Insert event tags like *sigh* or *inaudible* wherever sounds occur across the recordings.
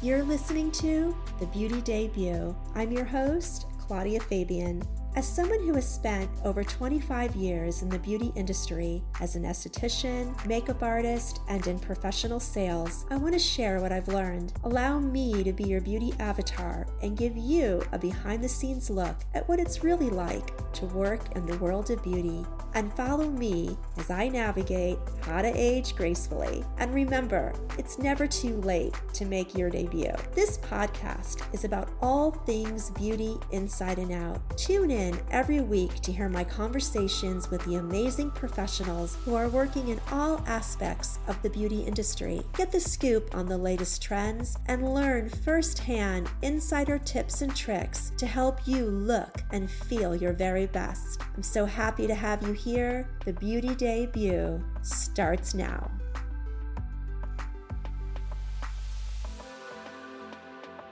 You're listening to The Beauty Debut. I'm your host, Claudia Fabian. As someone who has spent over 25 years in the beauty industry as an esthetician, makeup artist, and in professional sales, I want to share what I've learned. Allow me to be your beauty avatar and give you a behind the scenes look at what it's really like to work in the world of beauty and follow me as I navigate how to age gracefully. And remember, it's never too late to make your debut. This podcast is about all things beauty inside and out. Tune in every week to hear my conversations with the amazing professionals who are working in all aspects of the beauty industry. Get the scoop on the latest trends and learn firsthand insider tips and tricks to help you look and feel your very best. I'm so happy to have you here. The Beauty Debut starts now.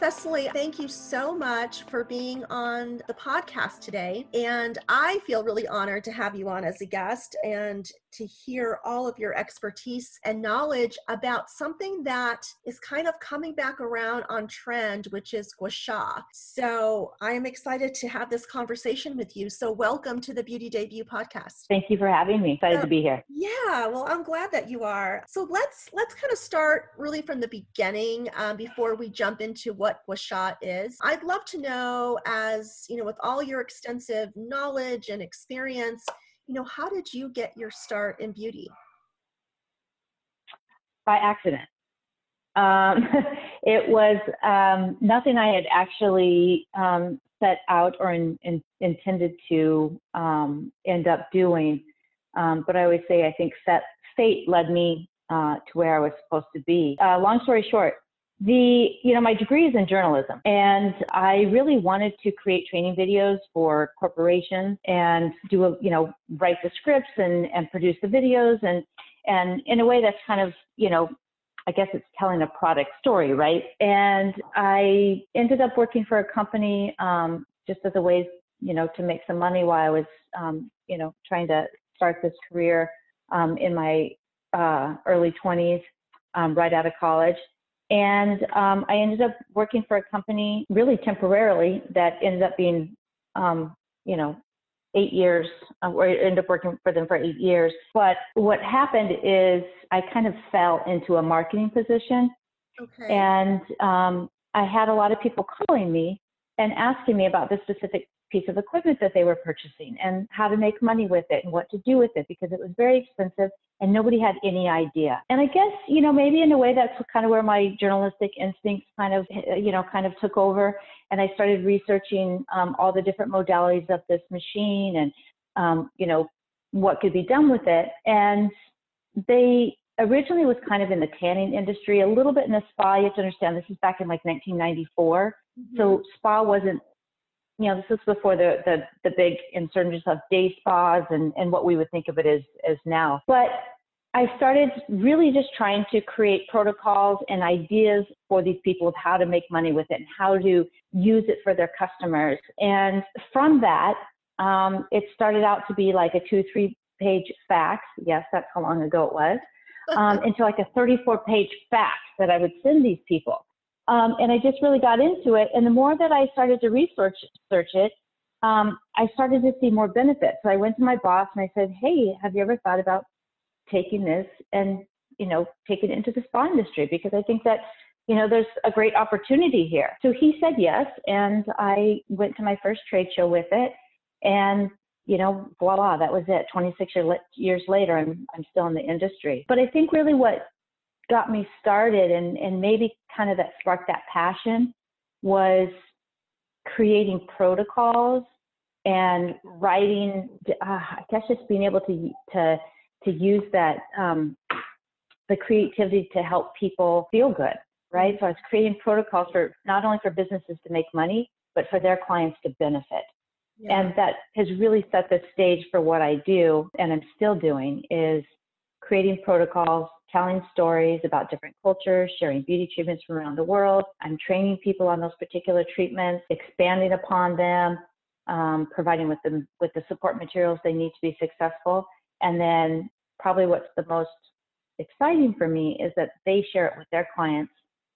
Cecily, thank you so much for being on the podcast today. And I feel really honored to have you on as a guest and to hear all of your expertise and knowledge about something that is kind of coming back around on trend, which is gua sha. So I am excited to have this conversation with you. So welcome to the Beauty Debut podcast. Thank you for having me. Excited uh, to be here. Yeah, well, I'm glad that you are. So let's let's kind of start really from the beginning um, before we jump into what gua sha is. I'd love to know, as you know, with all your extensive knowledge and experience you know, how did you get your start in beauty? By accident. Um, *laughs* it was um, nothing I had actually um, set out or in, in, intended to um, end up doing. Um, but I always say I think set, fate led me uh, to where I was supposed to be. Uh, long story short, the you know my degree is in journalism and i really wanted to create training videos for corporations and do a you know write the scripts and and produce the videos and and in a way that's kind of you know i guess it's telling a product story right? And i ended up working for a company um, just as a way you know to make some money while i was um, you know trying to start this career um, in my uh, early 20s um, right out of college and um, I ended up working for a company really temporarily that ended up being, um, you know, eight years, uh, or I ended up working for them for eight years. But what happened is I kind of fell into a marketing position. Okay. And um, I had a lot of people calling me and asking me about this specific piece of equipment that they were purchasing and how to make money with it and what to do with it because it was very expensive and nobody had any idea. And I guess, you know, maybe in a way that's kind of where my journalistic instincts kind of, you know, kind of took over. And I started researching um, all the different modalities of this machine and, um, you know, what could be done with it. And they originally was kind of in the tanning industry, a little bit in the spa. You have to understand this is back in like 1994. Mm-hmm. So spa wasn't you know, this is before the, the, the big insurgence of day spas and, and what we would think of it as, as now. But I started really just trying to create protocols and ideas for these people of how to make money with it and how to use it for their customers. And from that, um, it started out to be like a two, three page fax. Yes, that's how long ago it was. Um, *laughs* into like a 34 page fax that I would send these people. Um, and I just really got into it. And the more that I started to research search it, um, I started to see more benefits. So I went to my boss and I said, "Hey, have you ever thought about taking this and you know taking it into the spa industry? Because I think that you know there's a great opportunity here." So he said yes, and I went to my first trade show with it, and you know, voila, that was it. 26 years later, I'm I'm still in the industry. But I think really what got me started and, and maybe kind of that sparked that passion was creating protocols and writing uh, i guess just being able to to to use that um, the creativity to help people feel good right so i was creating protocols for not only for businesses to make money but for their clients to benefit yeah. and that has really set the stage for what i do and i'm still doing is creating protocols telling stories about different cultures, sharing beauty treatments from around the world. I'm training people on those particular treatments, expanding upon them, um, providing with them with the support materials they need to be successful. And then probably what's the most exciting for me is that they share it with their clients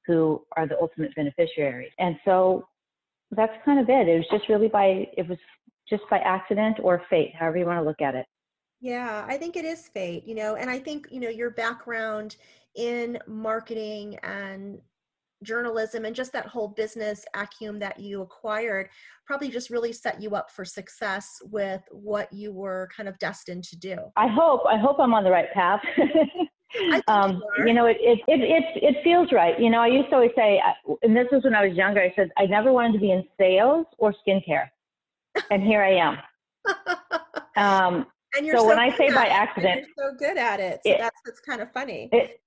who are the ultimate beneficiaries. And so that's kind of it. It was just really by, it was just by accident or fate, however you want to look at it. Yeah, I think it is fate, you know, and I think, you know, your background in marketing and journalism and just that whole business acumen that you acquired probably just really set you up for success with what you were kind of destined to do. I hope. I hope I'm on the right path. *laughs* um, you, you, know, it, it, it, it, it feels right. You know, I used to always say, and this was when I was younger, I said, I never wanted to be in sales or skincare. And here I am. *laughs* um, and you're so, so when I say by accident, so good at it. So it, that's, that's kind of funny. It,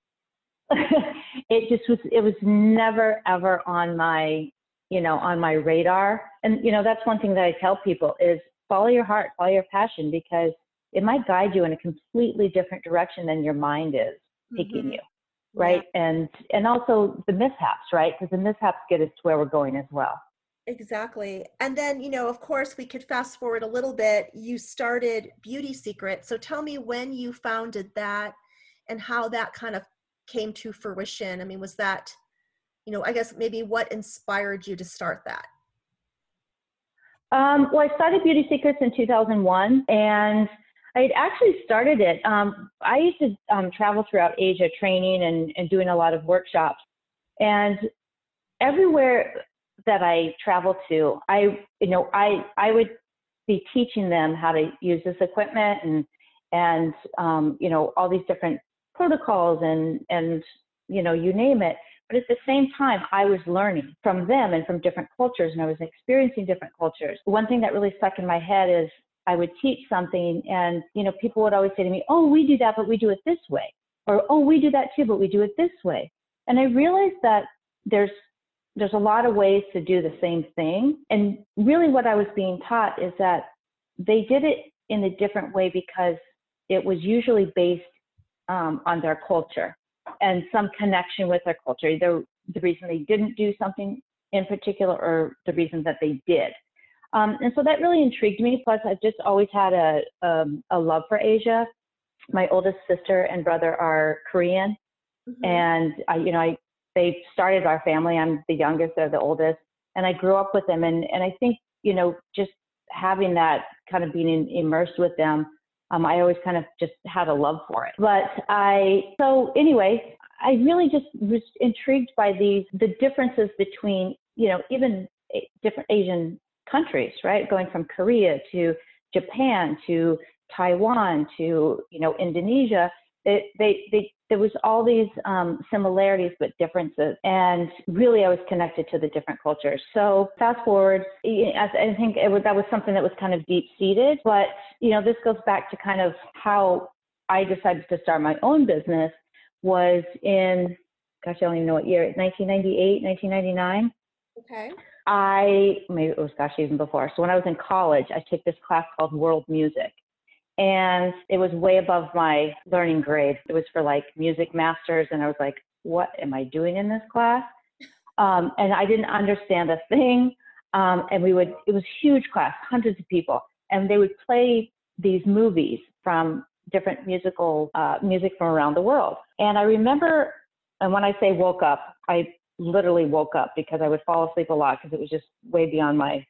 *laughs* it just was, it was never ever on my, you know, on my radar. And, you know, that's one thing that I tell people is follow your heart, follow your passion, because it might guide you in a completely different direction than your mind is taking mm-hmm. you right yeah. and and also the mishaps right because the mishaps get us to where we're going as well exactly and then you know of course we could fast forward a little bit you started beauty secret so tell me when you founded that and how that kind of came to fruition i mean was that you know i guess maybe what inspired you to start that um, well i started beauty secrets in 2001 and I had actually started it. Um, I used to um, travel throughout Asia training and, and doing a lot of workshops. And everywhere that I travel to, I, you know, I, I would be teaching them how to use this equipment and, and, um, you know, all these different protocols and, and, you know, you name it. But at the same time, I was learning from them and from different cultures and I was experiencing different cultures. One thing that really stuck in my head is I would teach something and, you know, people would always say to me, oh, we do that, but we do it this way. Or, oh, we do that too, but we do it this way. And I realized that there's, there's a lot of ways to do the same thing. And really what I was being taught is that they did it in a different way because it was usually based um, on their culture and some connection with their culture, either the reason they didn't do something in particular or the reason that they did. Um, and so that really intrigued me. Plus, I've just always had a, um, a love for Asia. My oldest sister and brother are Korean, mm-hmm. and I, you know, I they started our family. I'm the youngest, they're the oldest, and I grew up with them. And and I think you know, just having that kind of being in, immersed with them, um, I always kind of just had a love for it. But I so anyway, I really just was intrigued by these the differences between you know even different Asian countries, right? Going from Korea to Japan to Taiwan to you know Indonesia. They, they, there was all these um, similarities but differences, and really I was connected to the different cultures. So fast forward, I think was, that was something that was kind of deep seated. But you know, this goes back to kind of how I decided to start my own business. Was in, gosh, I don't even know what year, 1998, 1999. Okay. I maybe it was gosh even before. So when I was in college, I took this class called World Music. And it was way above my learning grade. It was for like music masters. And I was like, what am I doing in this class? Um, and I didn't understand a thing. Um, and we would, it was huge class, hundreds of people. And they would play these movies from different musical, uh, music from around the world. And I remember, and when I say woke up, I literally woke up because I would fall asleep a lot because it was just way beyond my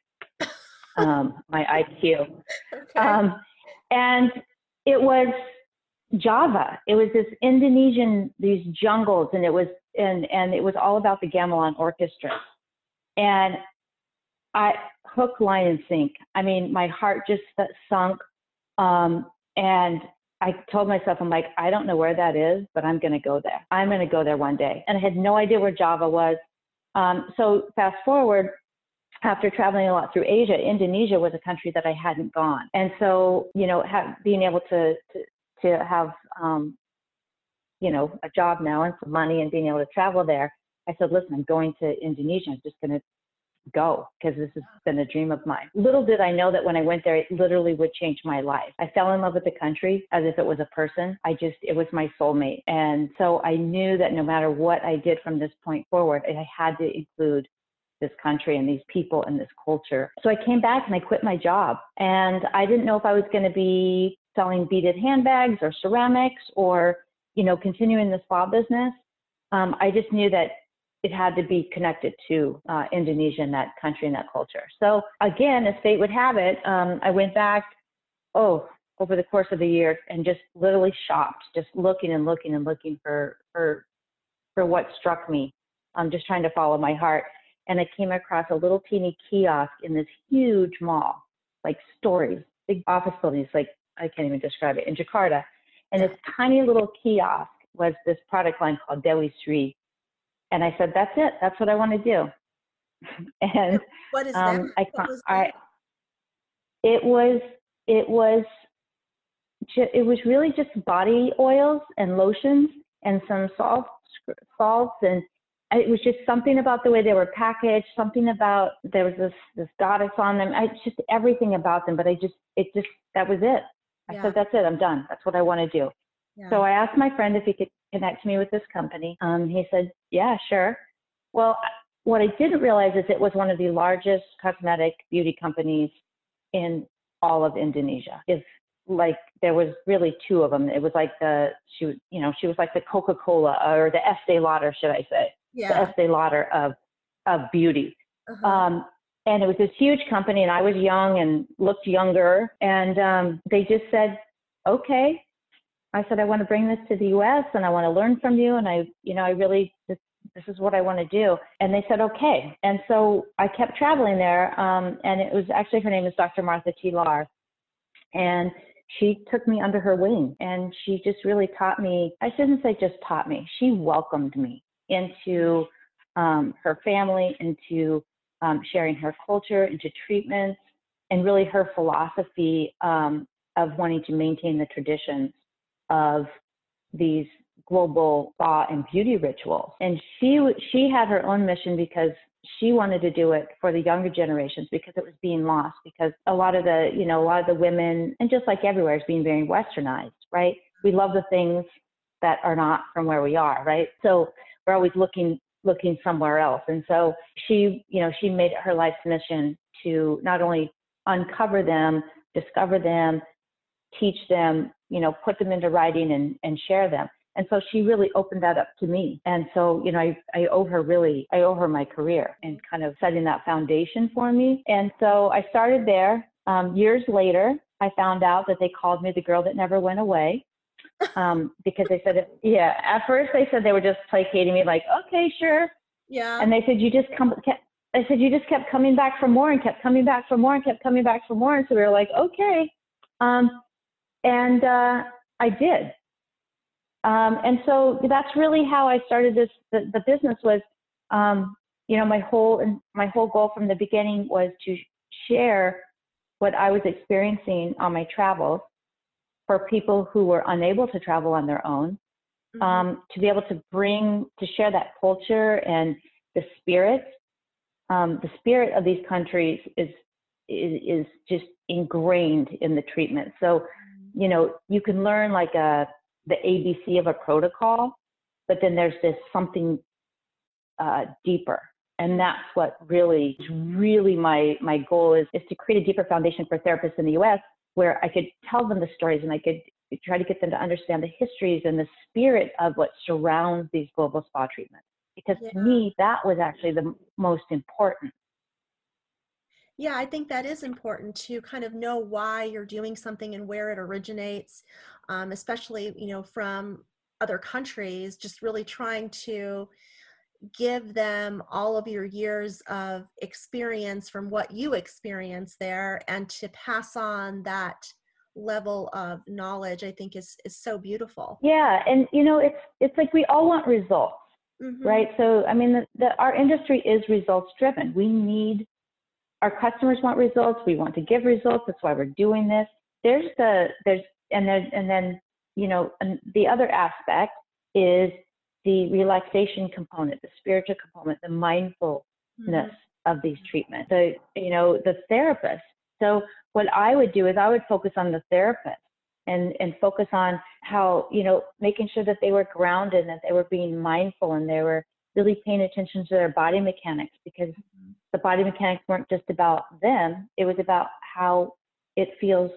um, my IQ. *laughs* Okay. Um, and it was Java. It was this Indonesian these jungles, and it was and and it was all about the gamelan orchestra. And I hook, line, and sink. I mean, my heart just sunk. Um, and I told myself, I'm like, I don't know where that is, but I'm going to go there. I'm going to go there one day. And I had no idea where Java was. Um, so fast forward, after traveling a lot through Asia, Indonesia was a country that I hadn't gone. And so, you know, being able to, to, to have, um, you know, a job now and some money and being able to travel there, I said, listen, I'm going to Indonesia. I'm just going to go because this has been a dream of mine. Little did I know that when I went there, it literally would change my life. I fell in love with the country as if it was a person. I just, it was my soulmate. And so I knew that no matter what I did from this point forward, I had to include this country and these people and this culture. So I came back and I quit my job. And I didn't know if I was going to be selling beaded handbags or ceramics or, you know, continuing the spa business. Um, I just knew that it had to be connected to uh, Indonesia and that country and that culture. So again, as fate would have it, um, I went back, oh, over the course of the year and just literally shopped, just looking and looking and looking for for for what struck me. I'm just trying to follow my heart. And I came across a little teeny kiosk in this huge mall, like stories, big office buildings, like I can't even describe it, in Jakarta. And this tiny little kiosk was this product line called Dewi Sri. And I said, that's it. That's what I want to do. *laughs* and what is um, that? I, was I, it was, it was, it was really just body oils and lotions and some salts, salts and it was just something about the way they were packaged, something about there was this this goddess on them. I just everything about them, but I just it just that was it. I yeah. said that's it. I'm done. That's what I want to do. Yeah. So I asked my friend if he could connect me with this company. Um, he said, yeah, sure. Well, what I didn't realize is it was one of the largest cosmetic beauty companies in all of Indonesia. If like there was really two of them. It was like the she you know she was like the Coca Cola or the Estee Lauder, should I say? Yeah. The Estee Lauder of of beauty. Uh-huh. Um, and it was this huge company, and I was young and looked younger, and um, they just said, "Okay." I said, "I want to bring this to the U.S. and I want to learn from you, and I, you know, I really this, this is what I want to do." And they said, "Okay." And so I kept traveling there, um, and it was actually her name is Dr. Martha Tilaar, and she took me under her wing and she just really taught me i shouldn't say just taught me she welcomed me into um, her family into um, sharing her culture into treatments and really her philosophy um, of wanting to maintain the traditions of these global spa and beauty rituals. And she she had her own mission because she wanted to do it for the younger generations because it was being lost because a lot of the you know a lot of the women and just like everywhere is being very westernized right? We love the things that are not from where we are right? So we're always looking looking somewhere else and so she you know she made it her life's mission to not only uncover them discover them teach them you know put them into writing and and share them and so she really opened that up to me. And so, you know, I, I owe her really, I owe her my career and kind of setting that foundation for me. And so I started there. Um, years later, I found out that they called me the girl that never went away. Um, because they said, yeah, at first they said they were just placating me, like, okay, sure. Yeah. And they said, you just come, kept, I said, you just kept coming back for more and kept coming back for more and kept coming back for more. And so we were like, okay. Um, and uh, I did. Um, and so that's really how I started this. The, the business was, um, you know, my whole my whole goal from the beginning was to share what I was experiencing on my travels for people who were unable to travel on their own, mm-hmm. um, to be able to bring to share that culture and the spirit. Um, the spirit of these countries is, is is just ingrained in the treatment. So, mm-hmm. you know, you can learn like a the ABC of a protocol, but then there's this something uh, deeper. And that's what really, really my, my goal is, is to create a deeper foundation for therapists in the US where I could tell them the stories and I could try to get them to understand the histories and the spirit of what surrounds these global spa treatments. Because yeah. to me, that was actually the most important. Yeah, I think that is important to kind of know why you're doing something and where it originates, um, especially you know from other countries. Just really trying to give them all of your years of experience from what you experience there, and to pass on that level of knowledge. I think is is so beautiful. Yeah, and you know it's it's like we all want results. Mm-hmm. Right. So, I mean, the, the, our industry is results driven. We need our customers want results. We want to give results. That's why we're doing this. There's the there's and then and then you know the other aspect is the relaxation component, the spiritual component, the mindfulness mm-hmm. of these treatments. So you know the therapist. So what I would do is I would focus on the therapist and and focus on how you know making sure that they were grounded and that they were being mindful and they were really paying attention to their body mechanics because mm-hmm. the body mechanics weren't just about them, it was about how it feels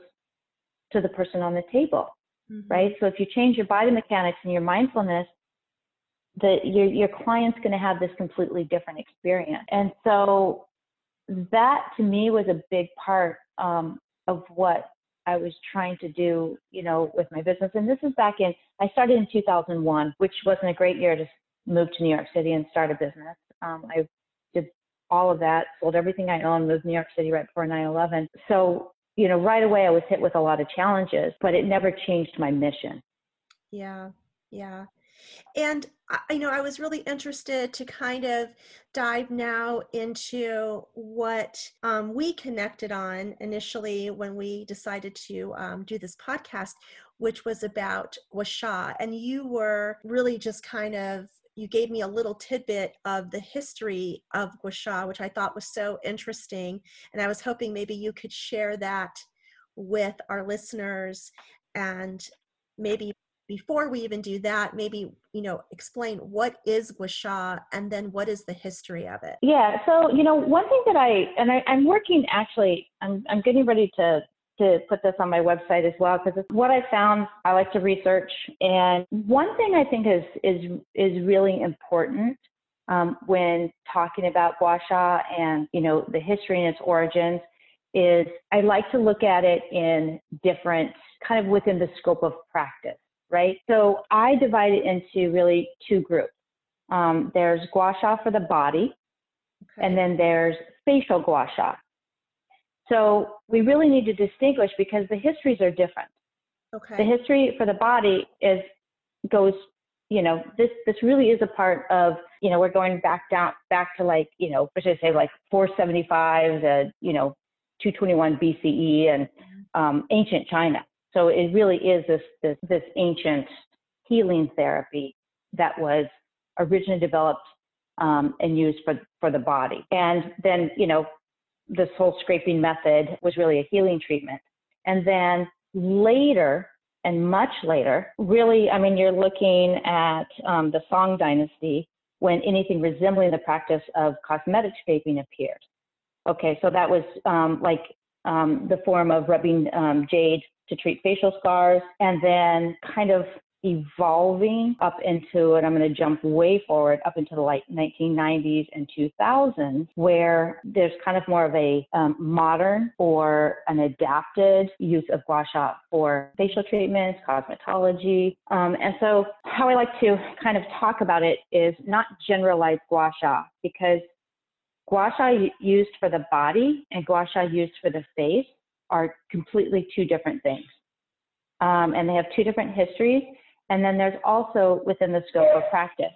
to the person on the table, mm-hmm. right? So if you change your body mechanics and your mindfulness, the your your client's going to have this completely different experience. And so that to me was a big part um, of what I was trying to do, you know, with my business. And this is back in I started in 2001, which wasn't a great year to move to New York City and start a business. Um, I did all of that, sold everything I owned, moved to New York City right before 9/11. So you know, right away I was hit with a lot of challenges, but it never changed my mission. Yeah, yeah. And I know I was really interested to kind of dive now into what um, we connected on initially when we decided to um, do this podcast, which was about gua sha. And you were really just kind of you gave me a little tidbit of the history of gua sha, which I thought was so interesting. And I was hoping maybe you could share that with our listeners and maybe before we even do that, maybe you know explain what is gua sha and then what is the history of it. Yeah, so you know one thing that I and I, I'm working actually, I'm I'm getting ready to to put this on my website as well because it's what I found. I like to research, and one thing I think is is is really important um, when talking about gua sha and you know the history and its origins is I like to look at it in different kind of within the scope of practice, right? So I divide it into really two groups. Um, there's gua sha for the body, okay. and then there's facial gua sha. So we really need to distinguish because the histories are different. Okay. The history for the body is goes, you know, this this really is a part of, you know, we're going back down back to like, you know, what should I say, like 475 to, you know, 221 BCE and mm-hmm. um, ancient China. So it really is this, this this ancient healing therapy that was originally developed um, and used for for the body. And then, you know, this whole scraping method was really a healing treatment. And then later, and much later, really, I mean, you're looking at um, the Song Dynasty when anything resembling the practice of cosmetic scraping appeared. Okay, so that was um, like um, the form of rubbing um, jade to treat facial scars, and then kind of evolving up into, and I'm going to jump way forward up into the like 1990s and 2000s, where there's kind of more of a um, modern or an adapted use of gua sha for facial treatments, cosmetology. Um, and so, how I like to kind of talk about it is not generalize gua sha because gua sha used for the body and gua sha used for the face are completely two different things. Um, and they have two different histories and then there's also within the scope of practice.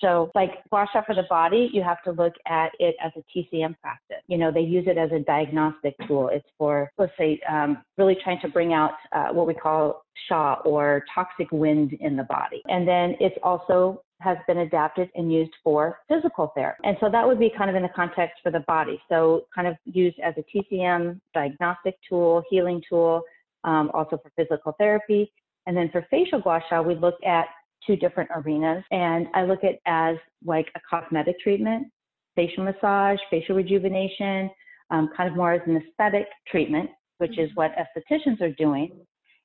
So, like gua sha for the body, you have to look at it as a TCM practice. You know, they use it as a diagnostic tool. It's for, let's say, um, really trying to bring out uh, what we call sha or toxic wind in the body. And then it's also has been adapted and used for physical therapy. And so that would be kind of in the context for the body. So, kind of used as a TCM diagnostic tool, healing tool, um, also for physical therapy. And then for facial gua sha, we look at two different arenas. And I look at as like a cosmetic treatment, facial massage, facial rejuvenation, um, kind of more as an aesthetic treatment, which mm-hmm. is what estheticians are doing.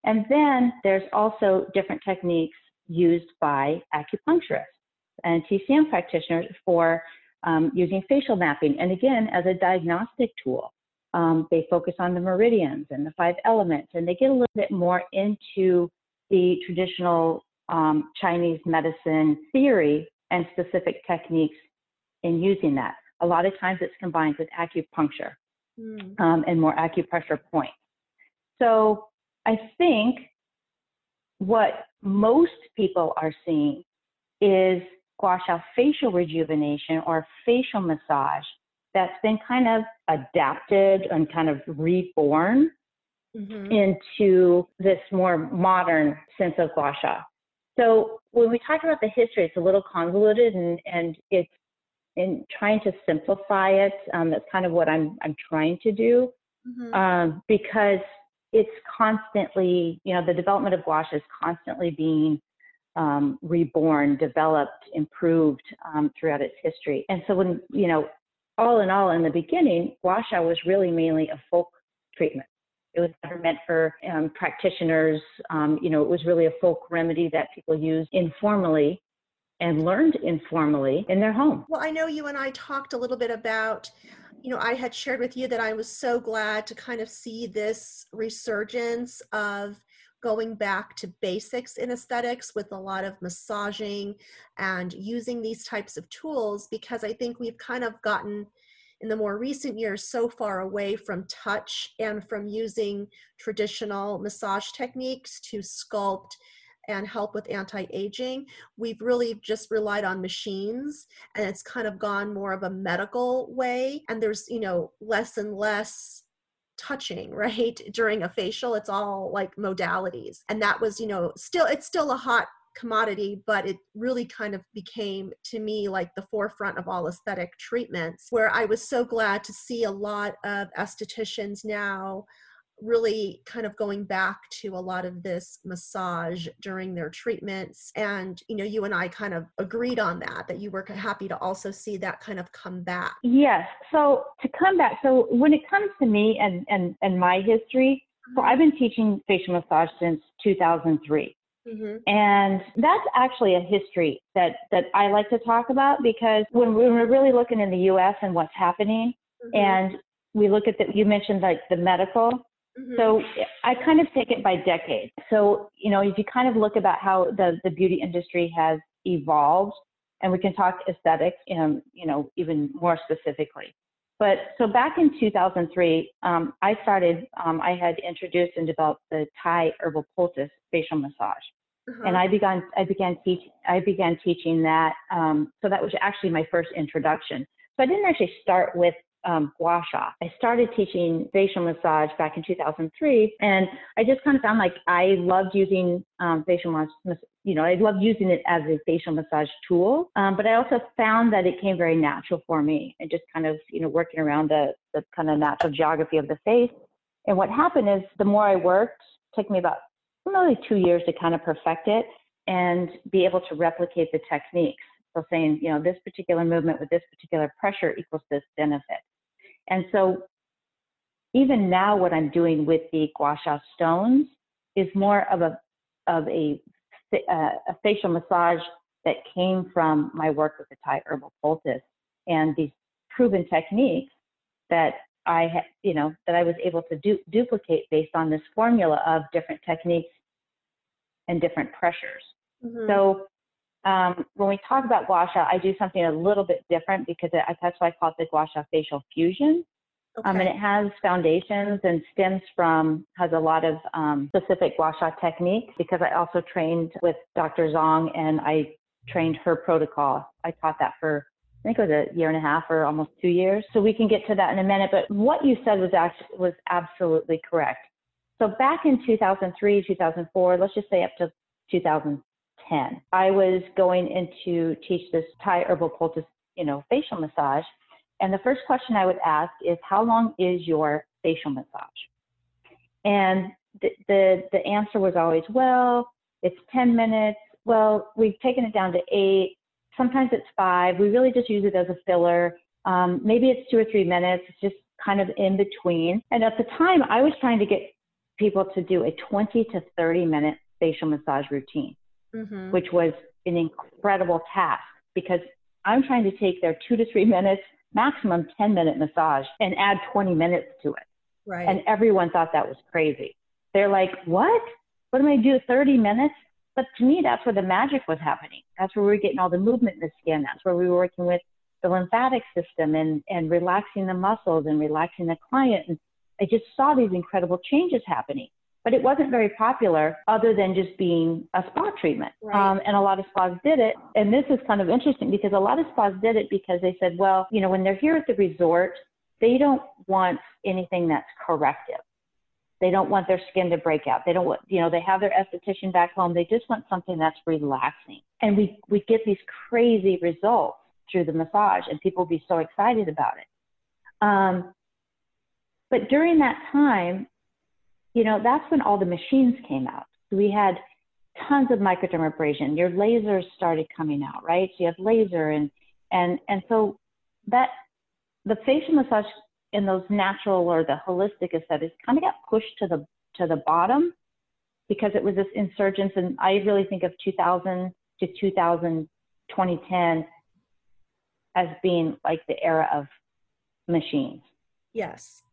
And then there's also different techniques used by acupuncturists and TCM practitioners for um, using facial mapping. And again, as a diagnostic tool, um, they focus on the meridians and the five elements, and they get a little bit more into the traditional um, Chinese medicine theory and specific techniques in using that. A lot of times it's combined with acupuncture mm. um, and more acupressure points. So I think what most people are seeing is gua sha facial rejuvenation or facial massage that's been kind of adapted and kind of reborn mm-hmm. into this more modern sense of gua sha. So when we talk about the history, it's a little convoluted and, and it's in trying to simplify it. Um, that's kind of what I'm, I'm trying to do mm-hmm. um, because it's constantly, you know, the development of gua sha is constantly being um, reborn, developed, improved um, throughout its history. And so when, you know, all in all, in the beginning, gua sha was really mainly a folk treatment. It was never meant for um, practitioners. Um, you know, it was really a folk remedy that people used informally and learned informally in their home. Well, I know you and I talked a little bit about you know, I had shared with you that I was so glad to kind of see this resurgence of going back to basics in aesthetics with a lot of massaging and using these types of tools because I think we've kind of gotten in the more recent years so far away from touch and from using traditional massage techniques to sculpt and help with anti-aging. We've really just relied on machines and it's kind of gone more of a medical way and there's you know less and less touching *laughs* right during a facial. It's all like modalities. And that was you know still it's still a hot commodity but it really kind of became to me like the forefront of all aesthetic treatments where i was so glad to see a lot of estheticians now really kind of going back to a lot of this massage during their treatments and you know you and i kind of agreed on that that you were happy to also see that kind of come back yes so to come back so when it comes to me and and and my history so mm-hmm. i've been teaching facial massage since 2003 Mm-hmm. And that's actually a history that, that I like to talk about because when, we're really looking in the US and what's happening, mm-hmm. and we look at the, you mentioned like the medical, Mm-hmm. So I kind of take it by decade. So, you know, if you kind of look about how the, the beauty industry has evolved, and we can talk aesthetics, um, you know, even more specifically. But so back in 2003, um, I started, um, I had introduced and developed the Thai herbal poultice facial massage. Uh-huh. And I began, I began teaching, I began teaching that. Um, so that was actually my first introduction. So I didn't actually start with um, gua sha. I started teaching facial massage back in 2003, and I just kind of found like I loved using um, facial massage. You know, I loved using it as a facial massage tool, um, but I also found that it came very natural for me, and just kind of you know working around the the kind of natural geography of the face. And what happened is the more I worked, it took me about nearly two years to kind of perfect it and be able to replicate the techniques. So saying, you know, this particular movement with this particular pressure equals this benefit. And so even now what I'm doing with the gua sha stones is more of a of a, uh, a facial massage that came from my work with the Thai herbal poultice and these proven techniques that I had, you know, that I was able to du- duplicate based on this formula of different techniques and different pressures. Mm-hmm. So um, when we talk about gua sha, I do something a little bit different because it, that's why I call it the gua sha facial fusion. Okay. Um, and it has foundations and stems from, has a lot of um, specific gua sha techniques because I also trained with Dr. Zong and I trained her protocol. I taught that for, I think it was a year and a half or almost two years. So we can get to that in a minute. But what you said was actually, was absolutely correct. So back in 2003, 2004, let's just say up to 2000, 10. I was going in to teach this Thai herbal poultice, you know, facial massage. And the first question I would ask is, how long is your facial massage? And the, the, the answer was always, well, it's 10 minutes. Well, we've taken it down to eight. Sometimes it's five. We really just use it as a filler. Um, maybe it's two or three minutes. It's just kind of in between. And at the time, I was trying to get people to do a 20 to 30 minute facial massage routine mm-hmm. which was an incredible task because I'm trying to take their two to three minutes, maximum 10 minute massage and add 20 minutes to it. Right. And everyone thought that was crazy. They're like, what? What am I do? 30 minutes? But to me, that's where the magic was happening. That's where we were getting all the movement in the skin. That's where we were working with the lymphatic system and, and relaxing the muscles and relaxing the client. And I just saw these incredible changes happening but it wasn't very popular other than just being a spa treatment. Right. Um, and a lot of spas did it. And this is kind of interesting because a lot of spas did it because they said, well, you know, when they're here at the resort, they don't want anything that's corrective. They don't want their skin to break out. They don't want, you know, they have their esthetician back home. They just want something that's relaxing. And we, we get these crazy results through the massage and people be so excited about it. Um, but during that time, you know, that's when all the machines came out. So we had tons of microdermabrasion. Your lasers started coming out, right? So you have laser and and and so that the facial massage in those natural or the holistic aesthetics kind of got pushed to the to the bottom because it was this insurgence and I really think of 2000 to 2012 2010 as being like the era of machines. Yes.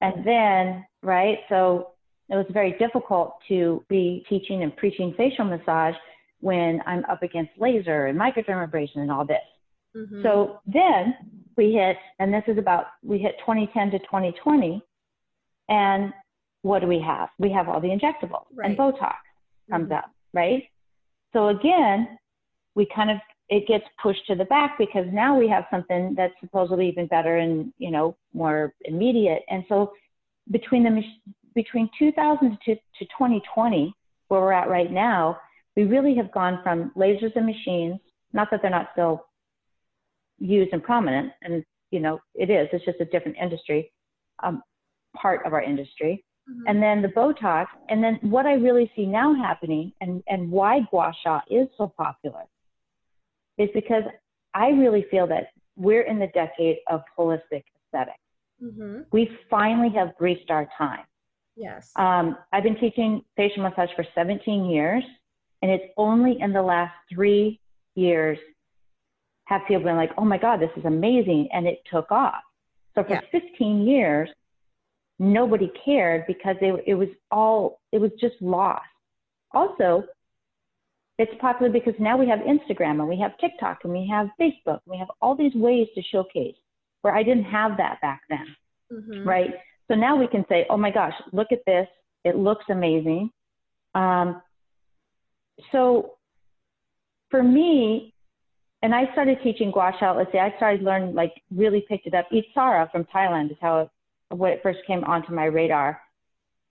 And then, right, so it was very difficult to be teaching and preaching facial massage when I'm up against laser and microdermabrasion and all this. Mm-hmm. So then we hit, and this is about, we hit 2010 to 2020. And what do we have? We have all the injectables right. and Botox comes mm-hmm. up, right? So again, we kind of it gets pushed to the back because now we have something that's supposedly even better and you know more immediate. And so between the between 2000 to, to 2020, where we're at right now, we really have gone from lasers and machines. Not that they're not still used and prominent, and you know it is. It's just a different industry, um, part of our industry. Mm-hmm. And then the Botox, and then what I really see now happening, and and why gua sha is so popular is because I really feel that we're in the decade of holistic aesthetics. Mm-hmm. We finally have reached our time. Yes. Um, I've been teaching facial massage for 17 years, and it's only in the last three years have people been like, oh my God, this is amazing. And it took off. So for yeah. 15 years, nobody cared because it, it was all, it was just lost. Also, it's popular because now we have Instagram and we have TikTok and we have Facebook. And we have all these ways to showcase where I didn't have that back then. Mm-hmm. Right. So now we can say, oh my gosh, look at this. It looks amazing. Um, so for me, and I started teaching gua sha, let's say I started learning, like really picked it up. Itsara from Thailand is how it, when it first came onto my radar.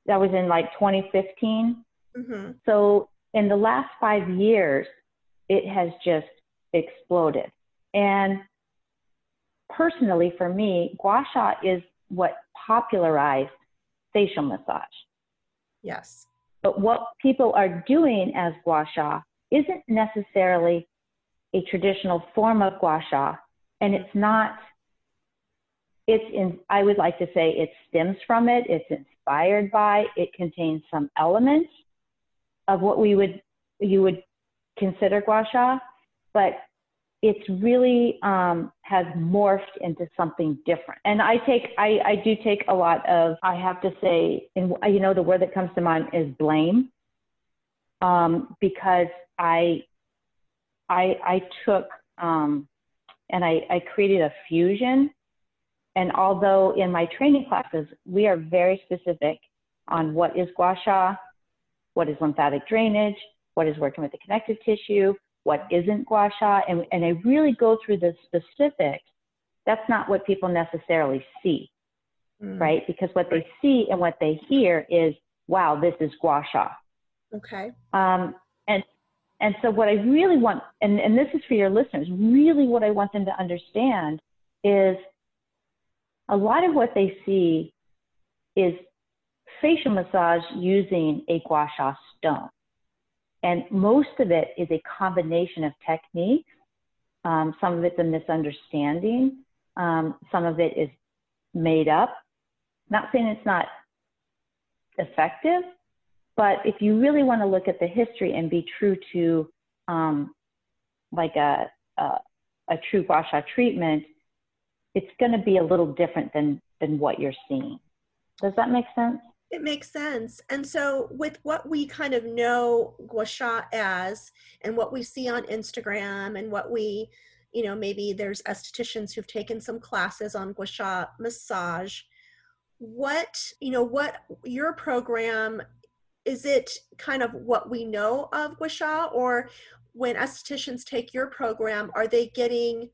That was in like 2015. Mm-hmm. So in the last five years, it has just exploded. And personally, for me, gua sha is what popularized facial massage. Yes. But what people are doing as gua sha isn't necessarily a traditional form of gua sha, and it's not. It's in. I would like to say it stems from it. It's inspired by. It contains some elements of what we would you would consider gua sha, but it's really um, has morphed into something different. And I take, I, I do take a lot of, I have to say, and you know, the word that comes to mind is blame, um, because I, I, I took, um, and I, I created a fusion. And although in my training classes, we are very specific on what is gua sha, what is lymphatic drainage, what is working with the connective tissue, what isn't gua sha, and, and I really go through the specifics. That's not what people necessarily see, mm. right? Because what they see and what they hear is, wow, this is gua sha. Okay. Um, and and so what I really want, and, and this is for your listeners, really what I want them to understand is a lot of what they see is facial massage using a gua sha stone. And most of it is a combination of techniques. Um, some of it's a misunderstanding. Um, some of it is made up. Not saying it's not effective, but if you really want to look at the history and be true to um, like a, a, a true gua sha treatment, it's going to be a little different than, than what you're seeing. Does that make sense? It makes sense. And so, with what we kind of know gua sha as, and what we see on Instagram, and what we, you know, maybe there's estheticians who've taken some classes on gua sha massage. What, you know, what your program is it kind of what we know of gua sha, or when estheticians take your program, are they getting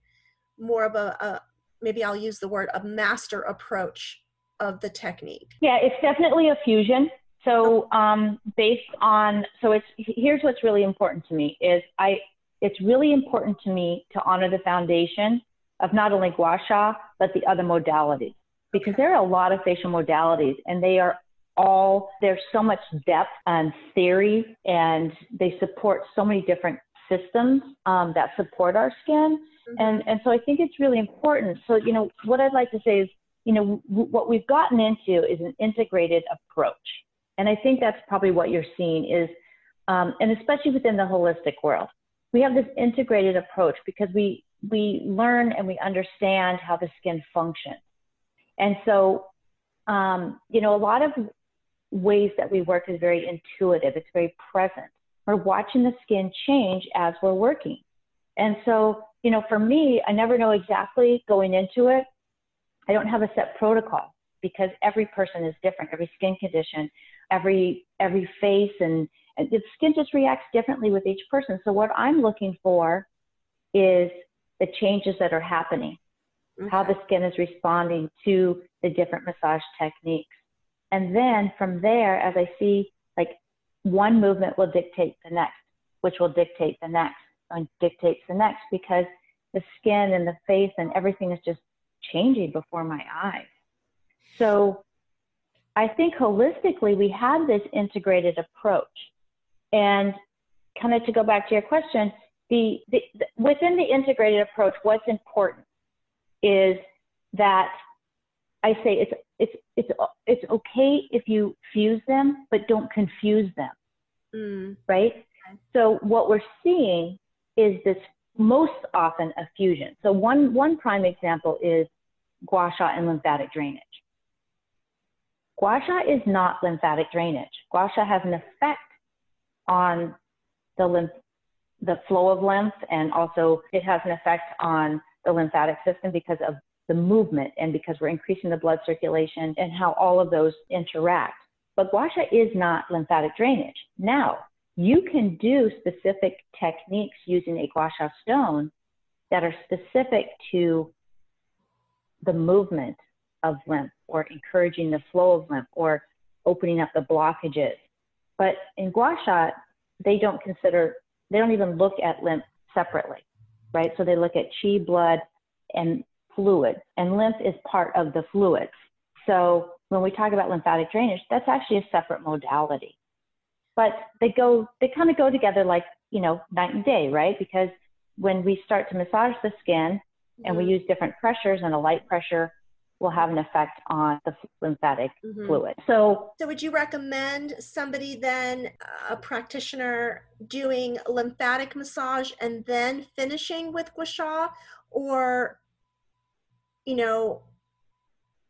more of a, a maybe I'll use the word a master approach of the technique? Yeah, it's definitely a fusion. So um, based on so it's here's what's really important to me is I it's really important to me to honor the foundation of not only gua sha but the other modalities because there are a lot of facial modalities and they are all there's so much depth and theory and they support so many different systems um, that support our skin mm-hmm. and and so I think it's really important. So you know what I'd like to say is you know, w- what we've gotten into is an integrated approach. And I think that's probably what you're seeing is, um, and especially within the holistic world, we have this integrated approach because we we learn and we understand how the skin functions. And so, um, you know, a lot of ways that we work is very intuitive. It's very present. We're watching the skin change as we're working. And so, you know, for me, I never know exactly going into it. I don't have a set protocol because every person is different, every skin condition, every every face and, and the skin just reacts differently with each person. So what I'm looking for is the changes that are happening, okay. how the skin is responding to the different massage techniques. And then from there, as I see, like one movement will dictate the next, which will dictate the next, and dictates the next, because the skin and the face and everything is just changing before my eyes. So I think holistically, we have this integrated approach. And kind of to go back to your question, the, the, the, within the integrated approach, what's important is that I say it's it's it's it's okay if you fuse them, but don't confuse them, mm. right? Okay. So what we're seeing is this most often a fusion. So one one prime example is gua sha and lymphatic drainage. Gua sha is not lymphatic drainage. Gua sha has an effect on the lymph the flow of lymph, and also it has an effect on the lymphatic system because of the movement and because we're increasing the blood circulation and how all of those interact. But gua sha is not lymphatic drainage. Now, you can do specific techniques using a gua sha stone that are specific to the movement of lymph or encouraging the flow of lymph or opening up the blockages. But in gua sha, they don't consider they don't even look at lymph separately, right? So they look at qi, blood, and fluid, and lymph is part of the fluids. So when we talk about lymphatic drainage, that's actually a separate modality. But they go, they kind of go together like, you know, night and day, right? Because when we start to massage the skin and we mm-hmm. use different pressures and a light pressure will have an effect on the lymphatic mm-hmm. fluid. So, so would you recommend somebody then, a practitioner, doing lymphatic massage and then finishing with gua sha, or, you know,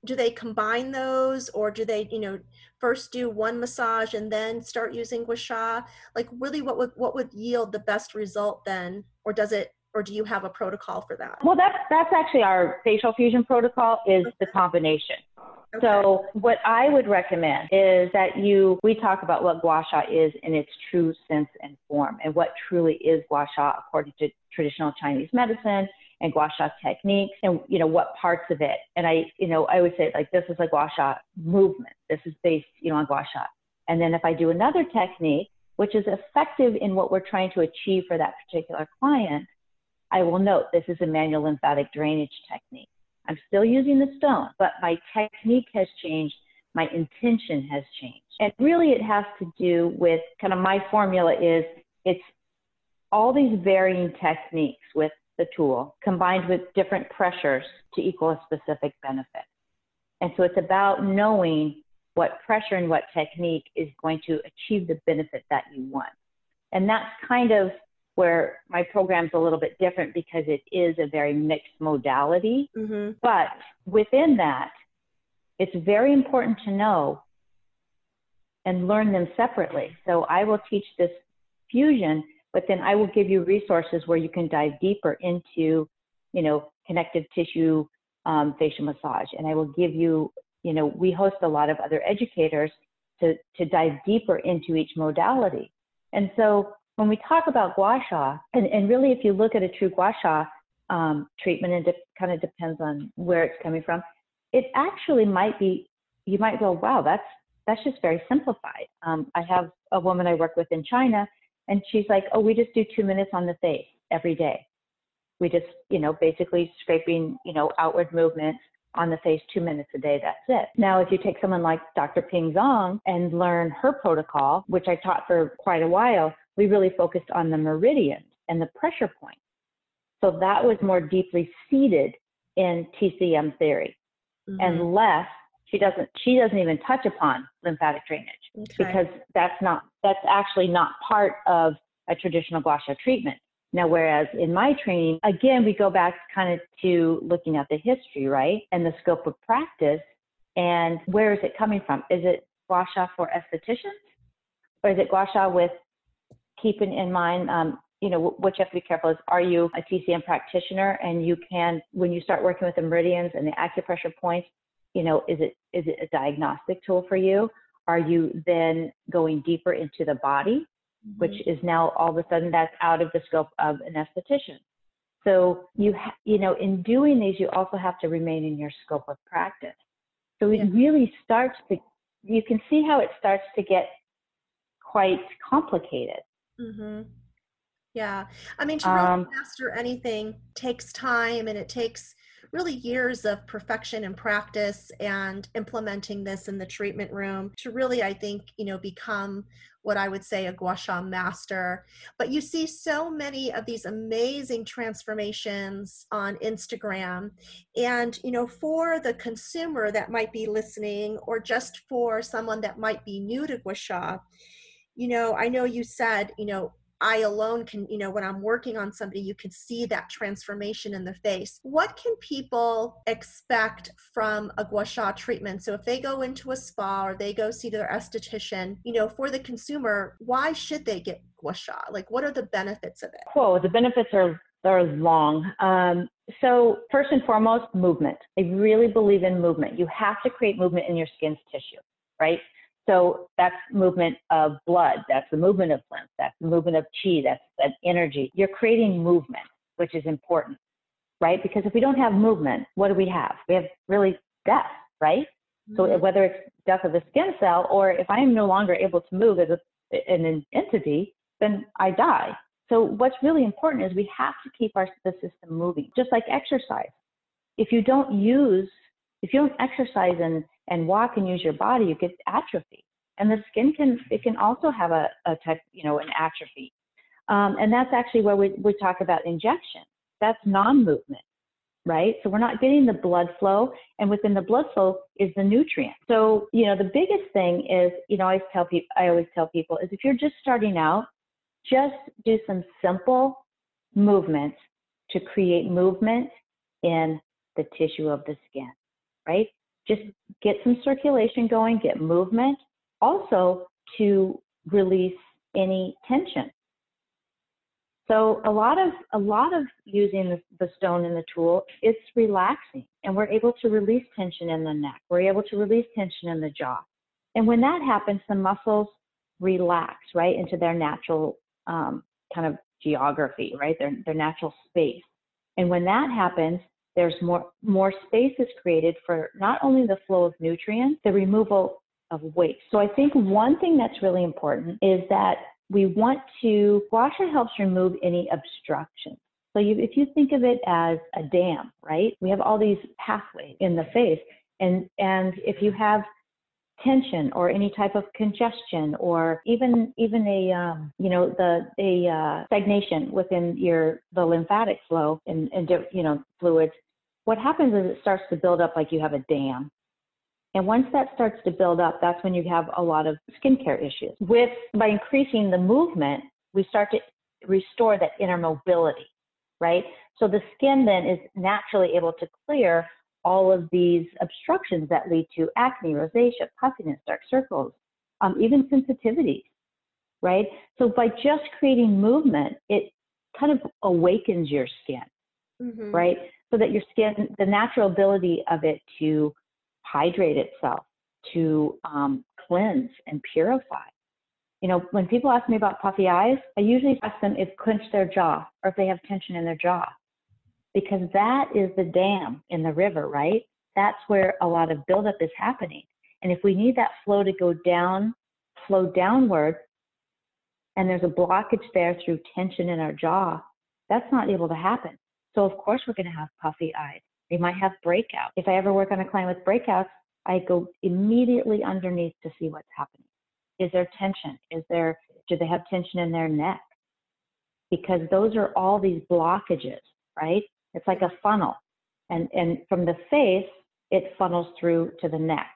do they combine those, or do they, you know, first do one massage and then start using gua sha? Like, really, what would what would yield the best result then, or does it or do you have a protocol for that? Well, that's that's actually our facial fusion protocol is okay. the combination. Okay. So what I would recommend is that you we talk about what gua sha is in its true sense and form and what truly is gua sha according to traditional Chinese medicine and gua sha techniques and you know what parts of it. And I you know I would say like this is a gua sha movement. This is based you know on gua sha. And then if I do another technique which is effective in what we're trying to achieve for that particular client, I will note this is a manual lymphatic drainage technique. I'm still using the stone, but my technique has changed. My intention has changed. And really, it has to do with kind of my formula is it's all these varying techniques with the tool combined with different pressures to equal a specific benefit. And so it's about knowing what pressure and what technique is going to achieve the benefit that you want. And that's kind of where my program's a little bit different because it is a very mixed modality. Mm-hmm. But within that, it's very important to know and learn them separately. So I will teach this fusion, but then I will give you resources where you can dive deeper into, you know, connective tissue um, facial massage. And I will give you, you know, we host a lot of other educators to, to dive deeper into each modality. And so when we talk about gua sha, and, and really if you look at a true gua sha um, treatment, and it kind of depends on where it's coming from, it actually might be, you might go, wow, that's, that's just very simplified. Um, I have a woman I work with in China, and she's like, oh, we just do two minutes on the face every day. We just, you know, basically scraping, you know, outward movements on the face two minutes a day, that's it. Now, if you take someone like Dr. Ping Zong and learn her protocol, which I taught for quite a while, we really focused on the meridians and the pressure points. So that was more deeply seated in TCM theory mm-hmm. and less she doesn't she doesn't even touch upon lymphatic drainage okay. because that's not that's actually not part of a traditional gua sha treatment. Now, whereas in my training, again, we go back kind of to looking at the history, right? And the scope of practice and where is it coming from? Is it gua sha for estheticians? Or is it gua sha with keeping in mind, um, you know, what you have to be careful is, are you a TCM practitioner and you can, when you start working with the meridians and the acupressure points, you know, is it, is it a diagnostic tool for you? Are you then going deeper into the body, mm-hmm. which is now all of a sudden that's out of the scope of an esthetician? So you, ha- you know, in doing these, you also have to remain in your scope of practice. So it yeah. really starts to, you can see how it starts to get quite complicated. Mm-hmm. Yeah. I mean, to really um, master anything takes time and it takes really years of perfection and practice and implementing this in the treatment room to really, I think, you know, become what I would say a gua sha master. But you see so many of these amazing transformations on Instagram. And, you know, for the consumer that might be listening or just for someone that might be new to gua sha, you know, I know you said, you know, I alone can, you know, when I'm working on somebody, you can see that transformation in their face. What can people expect from a gua sha treatment? So if they go into a spa or they go see their esthetician, you know, for the consumer, why should they get gua sha? Like, what are the benefits of it? Well, the benefits are are long. Um, so first and foremost, movement. I really believe in movement. You have to create movement in your skin's tissue, right? So that's movement of blood. That's the movement of lymph. That's the movement of chi. That's that energy. You're creating movement, which is important, right? Because if we don't have movement, what do we have? We have really death, right? Mm-hmm. So whether it's death of the skin cell or if I am no longer able to move as a, an entity, then I die. So what's really important is we have to keep our the system moving, just like exercise. If you don't use, if you don't exercise and and walk and use your body, you get atrophy. And the skin can it can also have a, a type, you know, an atrophy. Um, and that's actually where we, we talk about injection. That's non-movement, right? So we're not getting the blood flow, and within the blood flow is the nutrient. So you know, the biggest thing is, you know, I always tell people, I always tell people is if you're just starting out, just do some simple movements to create movement in the tissue of the skin, right? Just get some circulation going, get movement, also to release any tension. So a lot of a lot of using the, stone and the tool, it's relaxing, and we're able to release tension in the neck. We're able to release tension in the jaw, and when that happens, the muscles relax right into their natural um, kind of geography, right? Their their natural space. And when that happens, there's more, more space is created for not only the flow of nutrients, the removal of waste. So I think one thing that's really important is that we want to, sha helps remove any obstructions. So you, if you think of it as a dam, right? We have all these pathways in the face. And, and if you have tension or any type of congestion or even even a um, you know the a uh, stagnation within your the lymphatic flow and, and you know fluids what happens is it starts to build up like you have a dam. And once that starts to build up that's when you have a lot of skincare issues. With by increasing the movement we start to restore that inner mobility right? So the skin then is naturally able to clear all of these obstructions that lead to acne, rosacea, puffiness, dark circles, um, even sensitivities, right? So by just creating movement, it kind of awakens your skin, mm-hmm. right? So that your skin, the natural ability of it to hydrate itself, to um, cleanse and purify. You know, when people ask me about puffy eyes, I usually ask them if they clench their jaw or if they have tension in their jaw because that is the dam in the river, right? That's where a lot of buildup is happening. And if we need that flow to go down, flow downward, and there's a blockage there through tension in our jaw, that's not able to happen. So of course we're going to have puffy eyes. We might have breakouts. If I ever work on a client with breakouts, I go immediately underneath to see what's happening. Is there tension? Is there do they have tension in their neck? Because those are all these blockages, right? It's like a funnel. And, and from the face, it funnels through to the neck.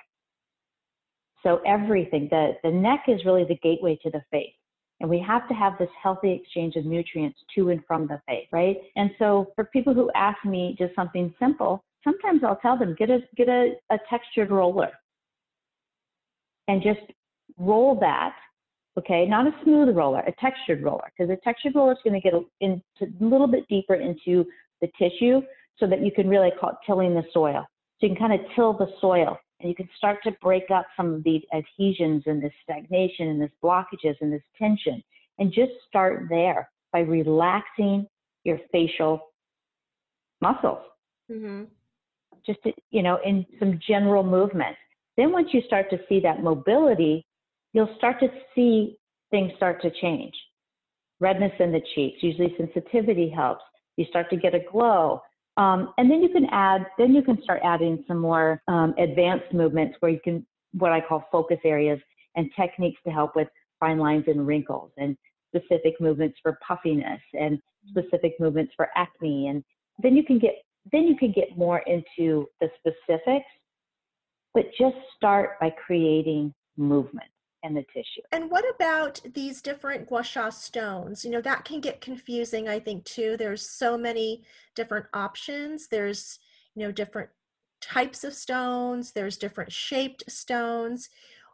So everything, the, the neck is really the gateway to the face. And we have to have this healthy exchange of nutrients to and from the face, right? And so for people who ask me just something simple, sometimes I'll tell them get a get a, a textured roller and just roll that. Okay, not a smooth roller, a textured roller, because a textured roller is going to get a, into a little bit deeper into the tissue so that you can really call it tilling the soil. So you can kind of till the soil and you can start to break up some of the adhesions and this stagnation and this blockages and this tension and just start there by relaxing your facial muscles. Mm-hmm. Just, to, you know, in some general movement. Then once you start to see that mobility, you'll start to see things start to change. Redness in the cheeks, usually sensitivity helps. You start to get a glow. Um, and then you can add, then you can start adding some more um, advanced movements where you can, what I call focus areas and techniques to help with fine lines and wrinkles and specific movements for puffiness and specific movements for acne. And then you can get, then you can get more into the specifics, but just start by creating movement and the tissue. And what about these different gua sha stones? You know, that can get confusing, I think, too. There's so many different options. There's, you know, different types of stones, there's different shaped stones.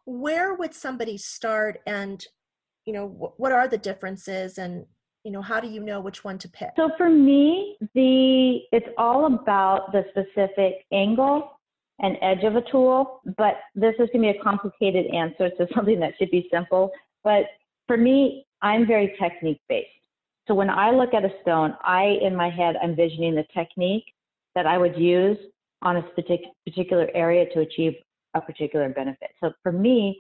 Where would somebody start and, you know, wh- what are the differences and, you know, how do you know which one to pick? So for me, the it's all about the specific angle an edge of a tool, but this is going to be a complicated answer to *laughs* something that should be simple. But for me, I'm very technique based. So when I look at a stone, I, in my head, I'm visioning the technique that I would use on a particular area to achieve a particular benefit. So for me,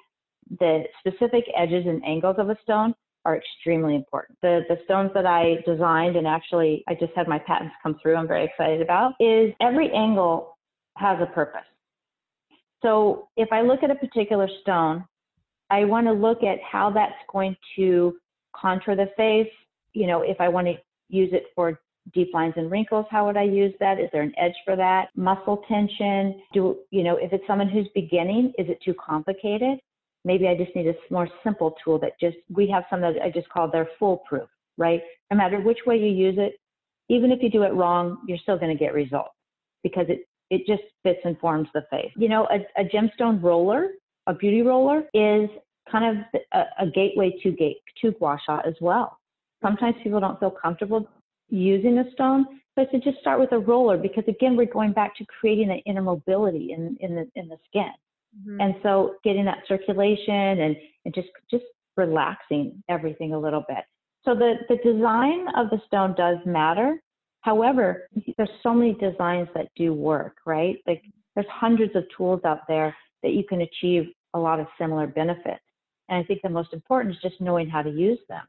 the specific edges and angles of a stone are extremely important. The, the stones that I designed and actually I just had my patents come through, I'm very excited about, is every angle has a purpose. So if I look at a particular stone, I want to look at how that's going to contour the face. You know, if I want to use it for deep lines and wrinkles, how would I use that? Is there an edge for that? Muscle tension. Do, you know, if it's someone who's beginning, is it too complicated? Maybe I just need a more simple tool that just, we have some that I just call they're foolproof, right? No matter which way you use it, even if you do it wrong, you're still going to get results because it it just fits and forms the face. You know, a, a gemstone roller, a beauty roller, is kind of a, a gateway to gate to gua sha as well. Sometimes people don't feel comfortable using a stone, but to just start with a roller because again, we're going back to creating that inner mobility in in the in the skin, mm-hmm. and so getting that circulation and and just just relaxing everything a little bit. So the the design of the stone does matter, However, there's so many designs that do work, right? Like there's hundreds of tools out there that you can achieve a lot of similar benefits. And I think the most important is just knowing how to use them.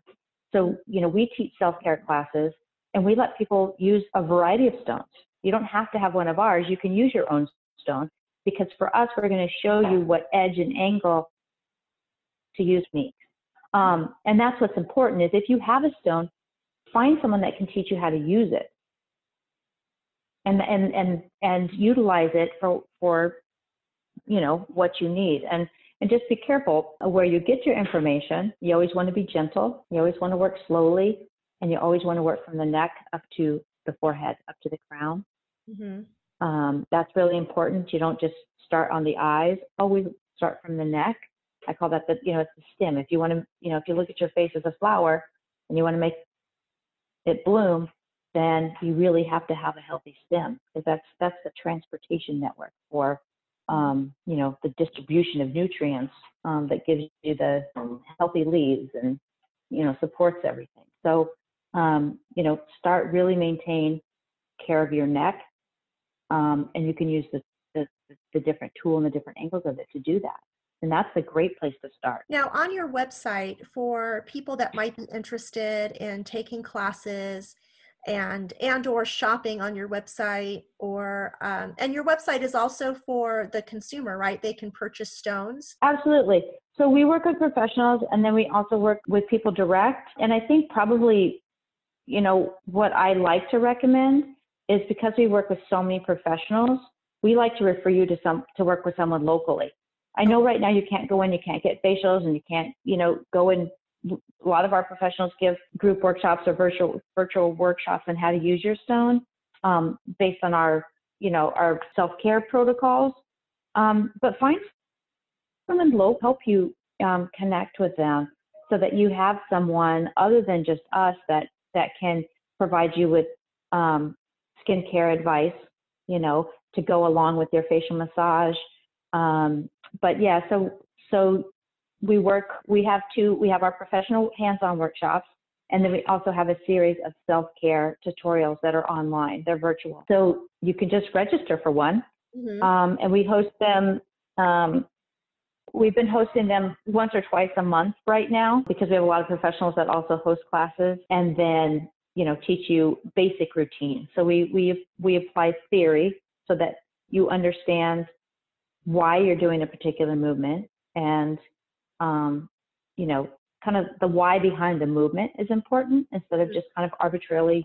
So, you know, we teach self-care classes and we let people use a variety of stones. You don't have to have one of ours. You can use your own stone because for us, we're going to show you what edge and angle to use me. Um, and that's what's important is if you have a stone, find someone that can teach you how to use it and and and and utilize it for for you know what you need. And and just be careful where you get your information. You always want to be gentle. You always want to work slowly and you always want to work from the neck up to the forehead up to the crown. Mm-hmm. um, that's really important. You don't just start on the eyes. Always start from the neck. I call that the you know it's the stem. If you want to you know if you look at your face as a flower and you want to make it bloom then you really have to have a healthy stem because that's that's the transportation network for um, you know the distribution of nutrients um, that gives you the healthy leaves and you know supports everything. So um, you know start really maintain care of your neck, um, and you can use the, the the different tool and the different angles of it to do that. And that's a great place to start. Now, on your website, for people that might be interested in taking classes, and and or shopping on your website or um, and your website is also for the consumer right? They can purchase stones. Absolutely. So we work with professionals and then we also work with people direct. And i think probably you know what i like to recommend is because we work with so many professionals we like to refer you to some to work with someone locally. I know right now you can't go in you can't get facials and you can't you know go and a lot of our professionals give group workshops or virtual virtual workshops on how to use your stone um, based on our you know our self care protocols. Um, but find someone local help you um, connect with them so that you have someone other than just us that that can provide you with um, skincare advice. You know, to go along with your facial massage. Um, but yeah, so so we work, we have two, we have our professional hands-on workshops, and then we also have a series of self-care tutorials that are online. They're virtual. So you can just register for one. Mm-hmm. Um, and we host them, um, we've been hosting them once or twice a month right now because we have a lot of professionals that also host classes and then, you know, teach you basic routine. So we, we, we apply theory so that you understand why you're doing a particular movement and um, you know, kind of the why behind the movement is important instead of just kind of arbitrarily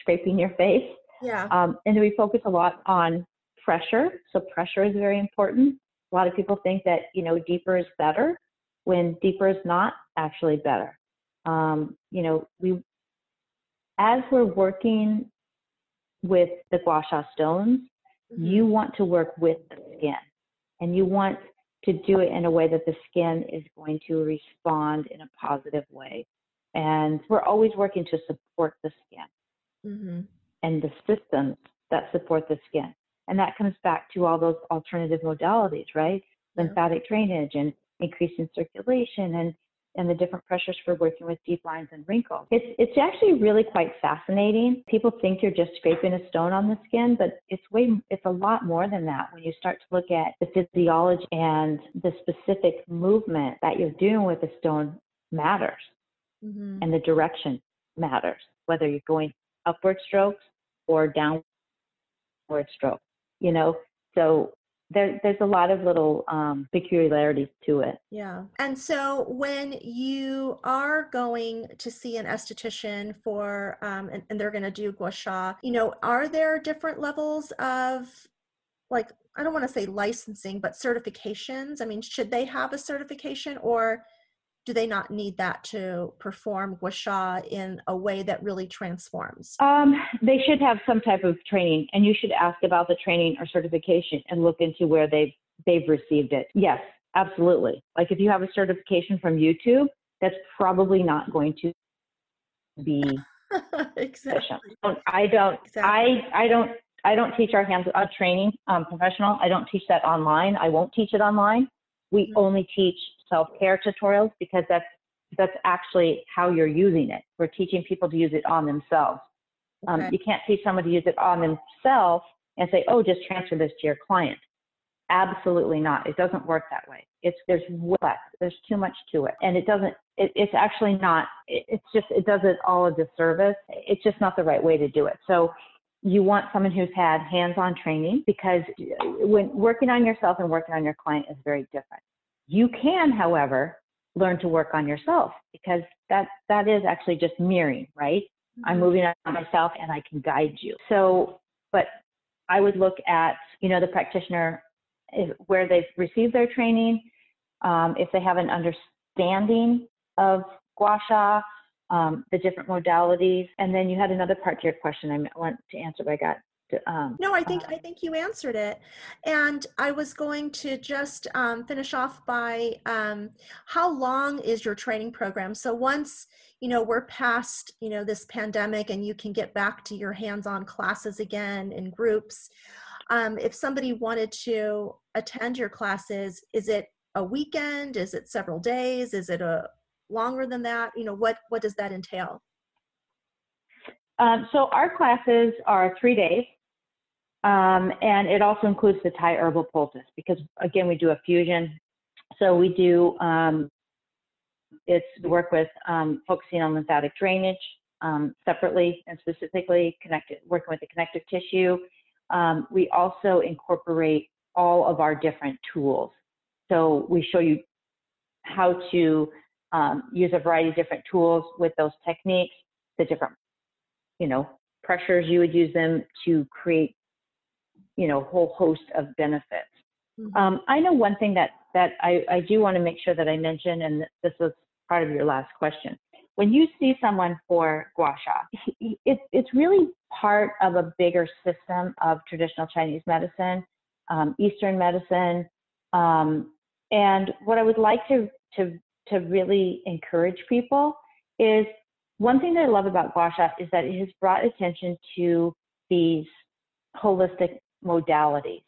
scraping your face. Yeah. Um, and then we focus a lot on pressure. So pressure is very important. A lot of people think that, you know, deeper is better when deeper is not actually better. Um, you know, we, as we're working with the gua sha stones, mm-hmm. you want to work with the skin and you want to do it in a way that the skin is going to respond in a positive way. And we're always working to support the skin mm-hmm. and the systems that support the skin. And that comes back to all those alternative modalities, right? Lymphatic drainage and increasing circulation and and the different pressures for working with deep lines and wrinkles. It's, it's actually really quite fascinating. People think you're just scraping a stone on the skin, but it's way, it's a lot more than that when you start to look at the physiology and the specific movement that you're doing with the stone matters. Mm-hmm. And the direction matters, whether you're going upward strokes or downward strokes, you know? So there, there's a lot of little um, peculiarities to it. Yeah. And so when you are going to see an esthetician for, um, and, and they're going to do gua sha, you know, are there different levels of like, I don't want to say licensing, but certifications? I mean, should they have a certification or do they not need that to perform gua sha in a way that really transforms? Um, they should have some type of training, and you should ask about the training or certification and look into where they've they've received it. Yes, absolutely. Like if you have a certification from YouTube, that's probably not going to be *laughs* exactly. I don't. Exactly. I I don't. I don't teach our hands-on training um, professional. I don't teach that online. I won't teach it online. We mm-hmm. only teach self-care tutorials because that's that's actually how you're using it. We're teaching people to use it on themselves. Um. You can't teach someone to use it on themselves and say, "Oh, just transfer this to your client." Absolutely not. It doesn't work that way. It's there's less. There's too much to it, and it doesn't. It, it's actually not. It, it's just it does it all a disservice. It's just not the right way to do it. So you want someone who's had hands-on training because when working on yourself and working on your client is very different. You can, however, learn to work on yourself because that that is actually just mirroring, right? Mm-hmm. I'm moving on myself and I can guide you. So, but I would look at, you know, the practitioner if, where they've received their training, um, if they have an understanding of gua sha, um, the different modalities, and then you had another part to your question I want to answer, but I got um, no i think uh, i think you answered it. And i was going to just um, finish off by um, how long is your training program? So once you know we're past you know this pandemic and you can get back to your hands-on classes again in groups um, if somebody wanted to attend your classes is it a weekend? Is it several days? Is it a longer than that? You know what what does that entail? Um, so our classes are three days um, and it also includes the Thai herbal poultice because again, we do a fusion. So we do, um, it's work with um, focusing on lymphatic drainage um, separately and specifically connected, working with the connective tissue. Um, we also incorporate all of our different tools. So we show you how to um, use a variety of different tools with those techniques, the different, you know, pressures you would use them to create you know, whole host of benefits. Mm-hmm. Um, I know one thing that that I, I do want to make sure that I mention, and this was part of your last question. When you see someone for gua sha, *laughs* it, it's really part of a bigger system of traditional Chinese medicine, um, Eastern medicine, um, and what I would like to to to really encourage people is one thing that I love about gua sha is that it has brought attention to these holistic modalities.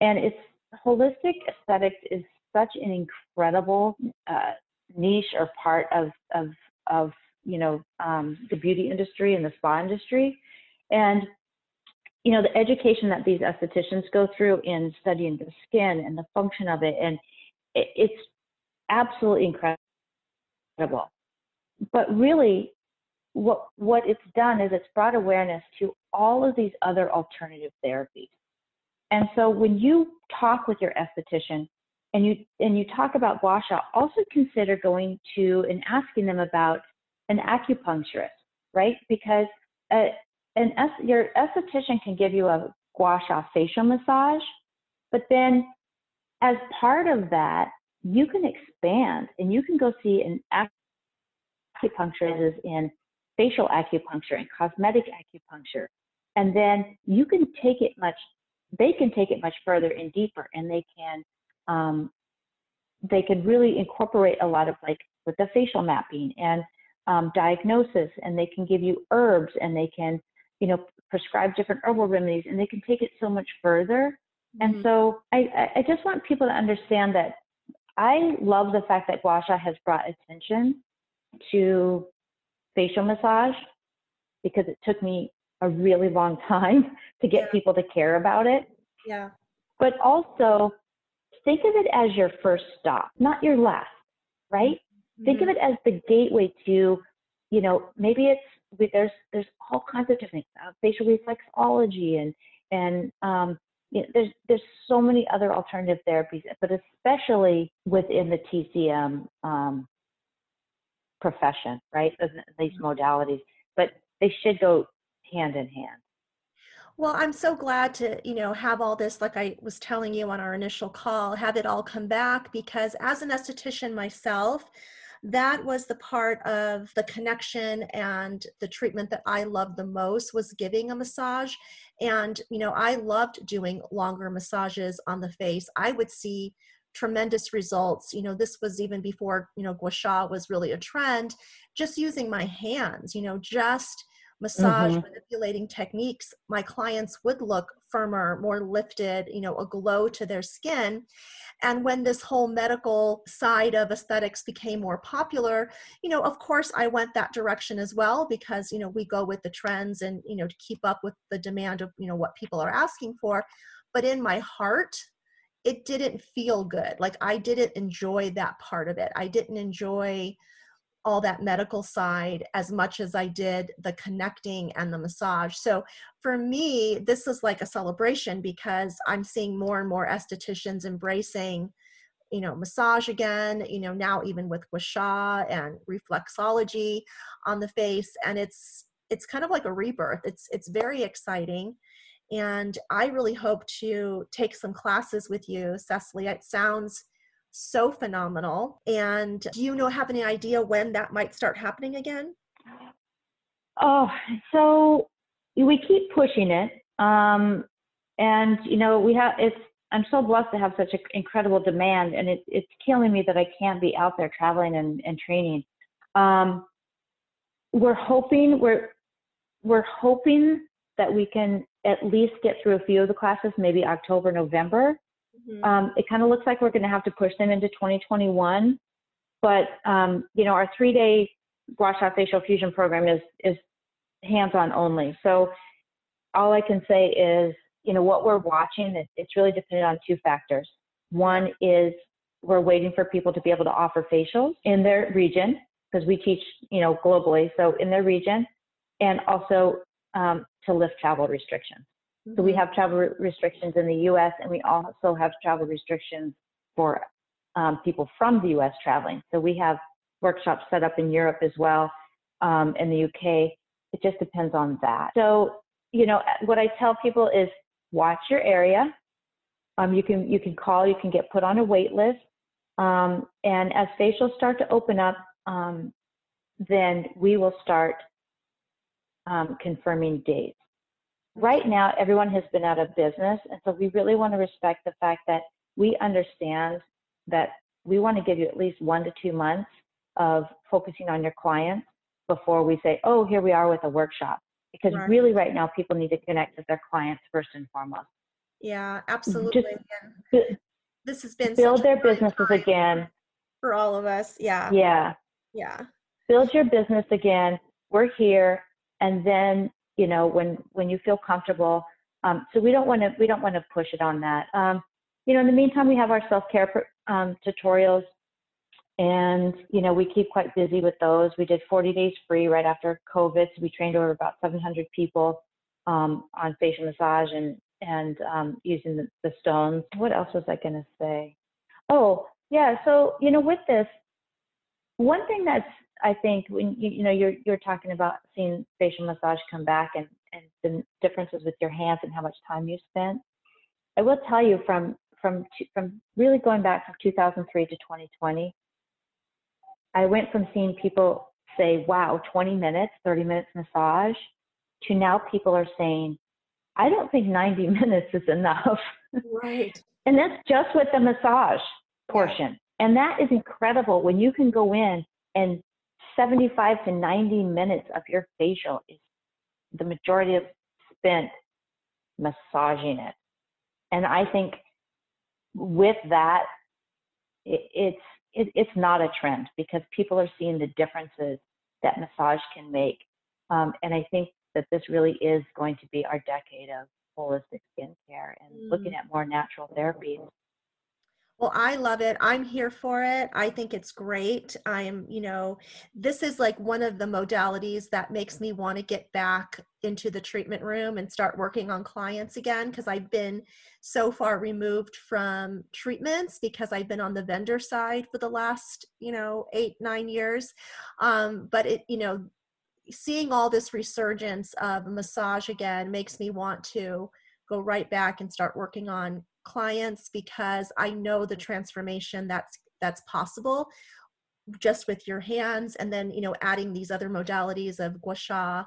And it's holistic aesthetics is such an incredible uh, niche or part of, of, of you know, um, the beauty industry and the spa industry. And, you know, the education that these estheticians go through in studying the skin and the function of it, and it, it's absolutely incredible. But really, what what it's done is it's brought awareness to all of these other alternative therapies. And so when you talk with your esthetician and you and you talk about gua sha, also consider going to and asking them about an acupuncturist, right? Because a, an your esthetician can give you a gua sha facial massage, but then as part of that, you can expand and you can go see an acupuncturist in facial acupuncture and cosmetic acupuncture. And then you can take it much, they can take it much further and deeper and they can, um, they can really incorporate a lot of like with the facial mapping and um, diagnosis and they can give you herbs and they can, you know, prescribe different herbal remedies and they can take it so much further. Mm-hmm. And so I, I just want people to understand that I love the fact that gua sha has brought attention to facial massage because it took me a really long *laughs* time to get yeah. people to care about it. Yeah. But also think of it as your first stop, not your last, right? Mm-hmm. Think of it as the gateway to, you know, maybe it's there's there's all kinds of different uh, facial reflexology and and um, you know, there's there's so many other alternative therapies, but especially within the TCM um, profession, right? These mm-hmm. modalities, but they should go hand in hand. Well, I'm so glad to, you know, have all this, like I was telling you on our initial call, have it all come back because as an esthetician myself, that was the part of the connection and the treatment that I loved the most was giving a massage. And, you know, I loved doing longer massages on the face. I would see tremendous results. You know, this was even before, you know, gua sha was really a trend, just using my hands, you know, just massage mm-hmm. manipulating techniques, my clients would look firmer, more lifted, you know, a glow to their skin. And when this whole medical side of aesthetics became more popular, you know, of course I went that direction as well because, you know, we go with the trends and, you know, to keep up with the demand of, you know, what people are asking for. But in my heart, it didn't feel good. Like I didn't enjoy that part of it. I didn't enjoy all that medical side as much as I did the connecting and the massage. So for me, this is like a celebration because I'm seeing more and more estheticians embracing, you know, massage again, you know, now even with gua sha and reflexology on the face. And it's it's kind of like a rebirth. It's it's very exciting. And I really hope to take some classes with you, Cecily. It sounds so phenomenal. And do you know have any idea when that might start happening again? Oh, so we keep pushing it. Um, and you know, we have it's I'm so blessed to have such an incredible demand and it, it's killing me that I can't be out there traveling and, and training. Um, we're hoping we're we're hoping that we can at least get through a few of the classes, maybe October, November. Mm-hmm. Um, it kind of looks like we're going to have to push them into 2021. But um, you know, our three-day gua sha facial fusion program is is hands-on only. So all I can say is, you know, what we're watching, it, it's really dependent on two factors. One is we're waiting for people to be able to offer facials in their region because we teach, you know, globally. So in their region, and also um, to lift travel restrictions. So we mm-hmm. have travel restrictions in the U.S. and we also have travel restrictions for um, people from the U.S. traveling. So we have workshops set up in Europe as well, um, in the U.K. It just depends on that. So you know what I tell people is watch your area. Um, you can you can call, you can get put on a wait list, um, and as facials start to open up, um, then we will start um, confirming dates. Right now, everyone has been out of business, and so we really want to respect the fact that we understand that we want to give you at least one to two months of focusing on your clients before we say, oh, here we are with a workshop. Because right. really, right now, people need to connect with their clients first and foremost. Yeah, absolutely. Just, this has been build their businesses again for all of us. Yeah. Yeah. Yeah. Build your business again. We're here, and then you know when when you feel comfortable. Um, so we don't want to we don't want to push it on that. Um, you know, in the meantime, we have our self care um, tutorials, and you know we keep quite busy with those. We did 40 days free right after COVID, so we trained over about 700 people um, on facial massage and and um, using the, the stones. What else was I going to say? Oh, yeah. So, you know, with this, one thing that's, I think, when you, you know, you're, you're talking about seeing facial massage come back and, and the differences with your hands and how much time you spent. I will tell you from, from, from really going back from 2003 to 2020, I went from seeing people say, wow, 20 minutes, 30 minutes massage, to now people are saying, I don't think 90 *laughs* minutes is enough. Right. *laughs* and that's just with the massage portion. And that is incredible when you can go in and 75 to 90 minutes of your facial is the majority of spent massaging it. And I think with that, it, it's it, it's not a trend because people are seeing the differences that massage can make. Um, and I think that this really is going to be our decade of holistic skincare and mm. looking at more natural therapies. Well, I love it. I'm here for it. I think it's great. I'm, you know, this is like one of the modalities that makes me want to get back into the treatment room and start working on clients again because I've been so far removed from treatments because I've been on the vendor side for the last, you know, eight, nine years. Um, but it, you know, seeing all this resurgence of massage again makes me want to go right back and start working on clients because I know the transformation that's that's possible just with your hands and then you know adding these other modalities of gua sha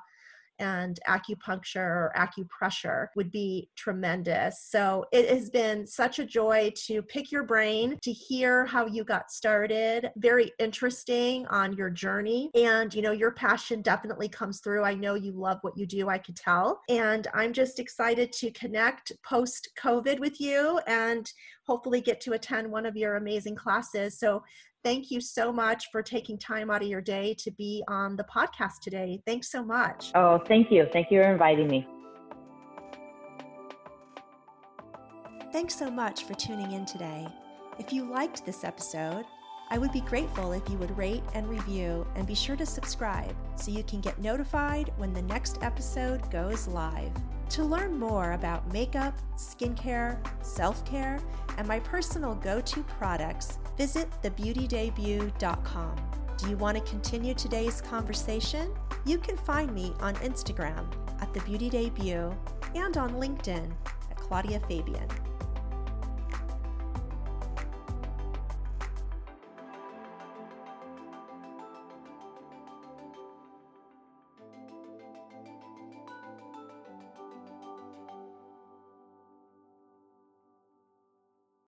and acupuncture or acupressure would be tremendous. So it has been such a joy to pick your brain, to hear how you got started. Very interesting on your journey. And, you know, your passion definitely comes through. I know you love what you do, I could tell. And I'm just excited to connect post COVID with you and hopefully get to attend one of your amazing classes. So thank you so much for taking time out of your day to be on the podcast today. Thanks so much. Oh, thank you. Thank you for inviting me. Thanks so much for tuning in today. If you liked this episode, I would be grateful if you would rate and review and be sure to subscribe so you can get notified when the next episode goes live. To learn more about makeup, skincare, self care, and my personal go to products, visit thebeautydebut.com. Do you want to continue today's conversation? You can find me on Instagram at The Beauty Debut and on LinkedIn at Claudia Fabian.